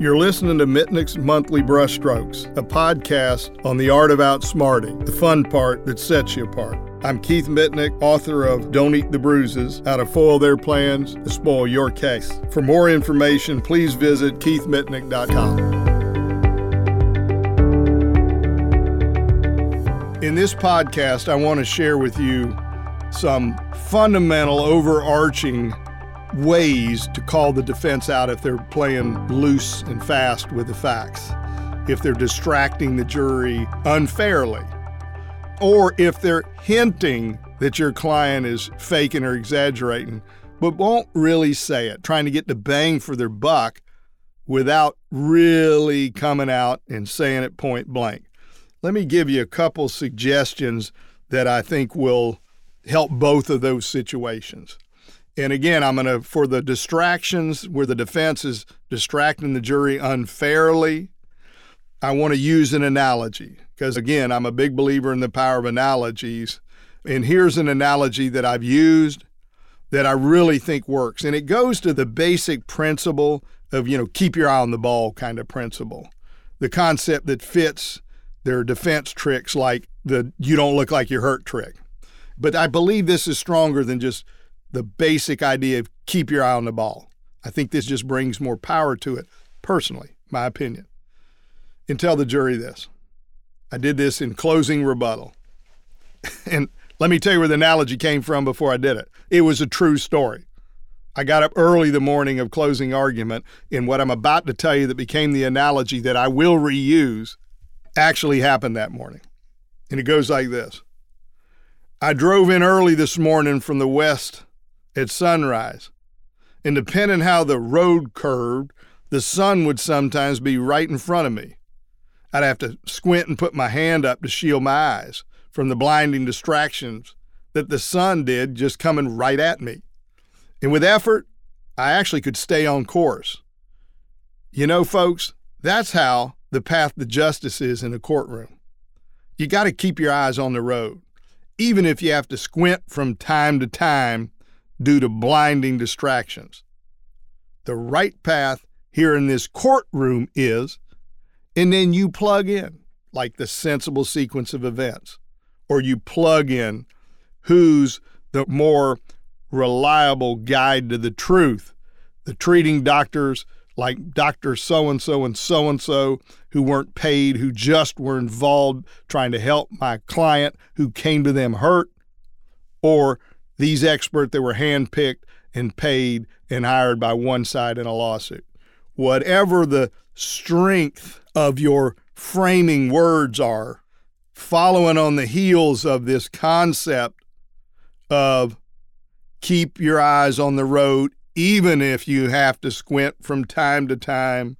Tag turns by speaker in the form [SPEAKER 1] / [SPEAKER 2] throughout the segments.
[SPEAKER 1] You're listening to Mitnick's Monthly Brushstrokes, a podcast on the art of outsmarting, the fun part that sets you apart. I'm Keith Mitnick, author of Don't Eat the Bruises How to Foil Their Plans to Spoil Your Case. For more information, please visit keithmitnick.com. In this podcast, I want to share with you some fundamental, overarching ways to call the defense out if they're playing loose and fast with the facts, if they're distracting the jury unfairly, or if they're hinting that your client is faking or exaggerating, but won't really say it, trying to get the bang for their buck without really coming out and saying it point blank. Let me give you a couple suggestions that I think will help both of those situations. And again, I'm going to, for the distractions where the defense is distracting the jury unfairly, I want to use an analogy because, again, I'm a big believer in the power of analogies. And here's an analogy that I've used that I really think works. And it goes to the basic principle of, you know, keep your eye on the ball kind of principle. The concept that fits their defense tricks like the you don't look like you're hurt trick. But I believe this is stronger than just the basic idea of keep your eye on the ball. I think this just brings more power to it, personally, my opinion. And tell the jury this. I did this in closing rebuttal. and let me tell you where the analogy came from before I did it. It was a true story. I got up early the morning of closing argument, and what I'm about to tell you that became the analogy that I will reuse actually happened that morning. And it goes like this I drove in early this morning from the west at sunrise. And depending how the road curved, the sun would sometimes be right in front of me. I'd have to squint and put my hand up to shield my eyes from the blinding distractions that the sun did just coming right at me. And with effort, I actually could stay on course. You know, folks, that's how the path to justice is in a courtroom. You got to keep your eyes on the road, even if you have to squint from time to time due to blinding distractions. The right path here in this courtroom is, and then you plug in, like the sensible sequence of events, or you plug in who's the more reliable guide to the truth. The treating doctors, like Dr. So and so and so and so, who weren't paid, who just were involved trying to help my client who came to them hurt, or these experts that were handpicked and paid and hired by one side in a lawsuit. Whatever the strength of your framing words are, following on the heels of this concept of keep your eyes on the road, even if you have to squint from time to time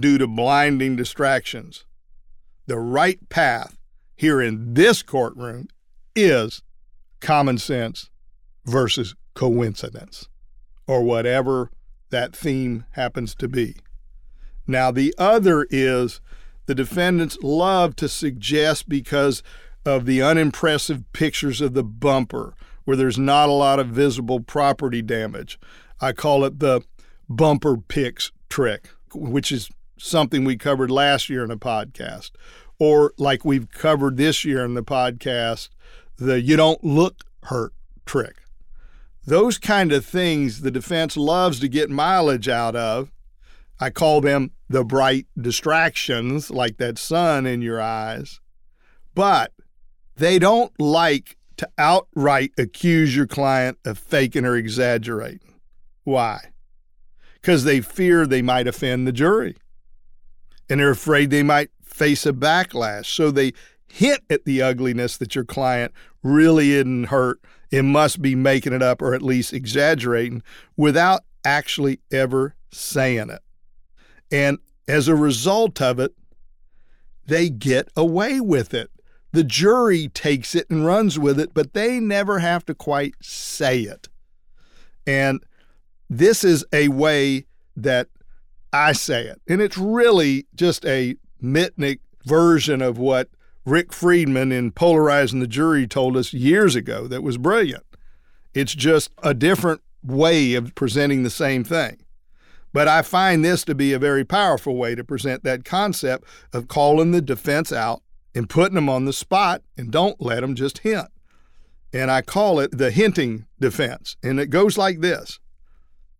[SPEAKER 1] due to blinding distractions. The right path here in this courtroom is common sense versus coincidence or whatever that theme happens to be. Now, the other is the defendants love to suggest because of the unimpressive pictures of the bumper where there's not a lot of visible property damage. I call it the bumper pics trick, which is something we covered last year in a podcast. Or like we've covered this year in the podcast, the you don't look hurt trick. Those kind of things the defense loves to get mileage out of. I call them the bright distractions, like that sun in your eyes. But they don't like to outright accuse your client of faking or exaggerating. Why? Because they fear they might offend the jury. And they're afraid they might face a backlash. So they hint at the ugliness that your client really isn't hurt it must be making it up or at least exaggerating without actually ever saying it. And as a result of it, they get away with it. The jury takes it and runs with it, but they never have to quite say it. And this is a way that I say it. And it's really just a Mitnick version of what Rick Friedman in Polarizing the Jury told us years ago that was brilliant. It's just a different way of presenting the same thing. But I find this to be a very powerful way to present that concept of calling the defense out and putting them on the spot and don't let them just hint. And I call it the hinting defense. And it goes like this.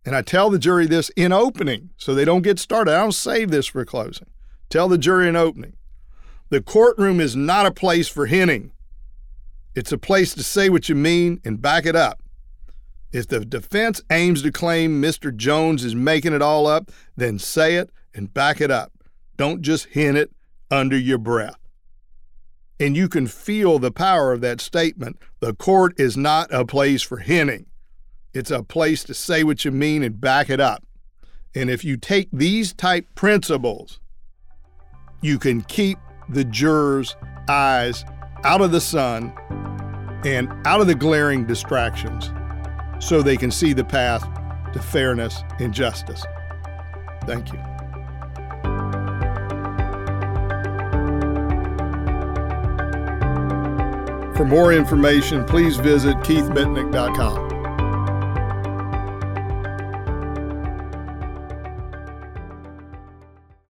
[SPEAKER 1] And I tell the jury this in opening so they don't get started. I don't save this for closing. Tell the jury in opening. The courtroom is not a place for hinting. It's a place to say what you mean and back it up. If the defense aims to claim Mr. Jones is making it all up, then say it and back it up. Don't just hint it under your breath. And you can feel the power of that statement. The court is not a place for hinting, it's a place to say what you mean and back it up. And if you take these type principles, you can keep the jurors' eyes out of the sun and out of the glaring distractions so they can see the path to fairness and justice. Thank you. For more information, please visit keithmitnick.com.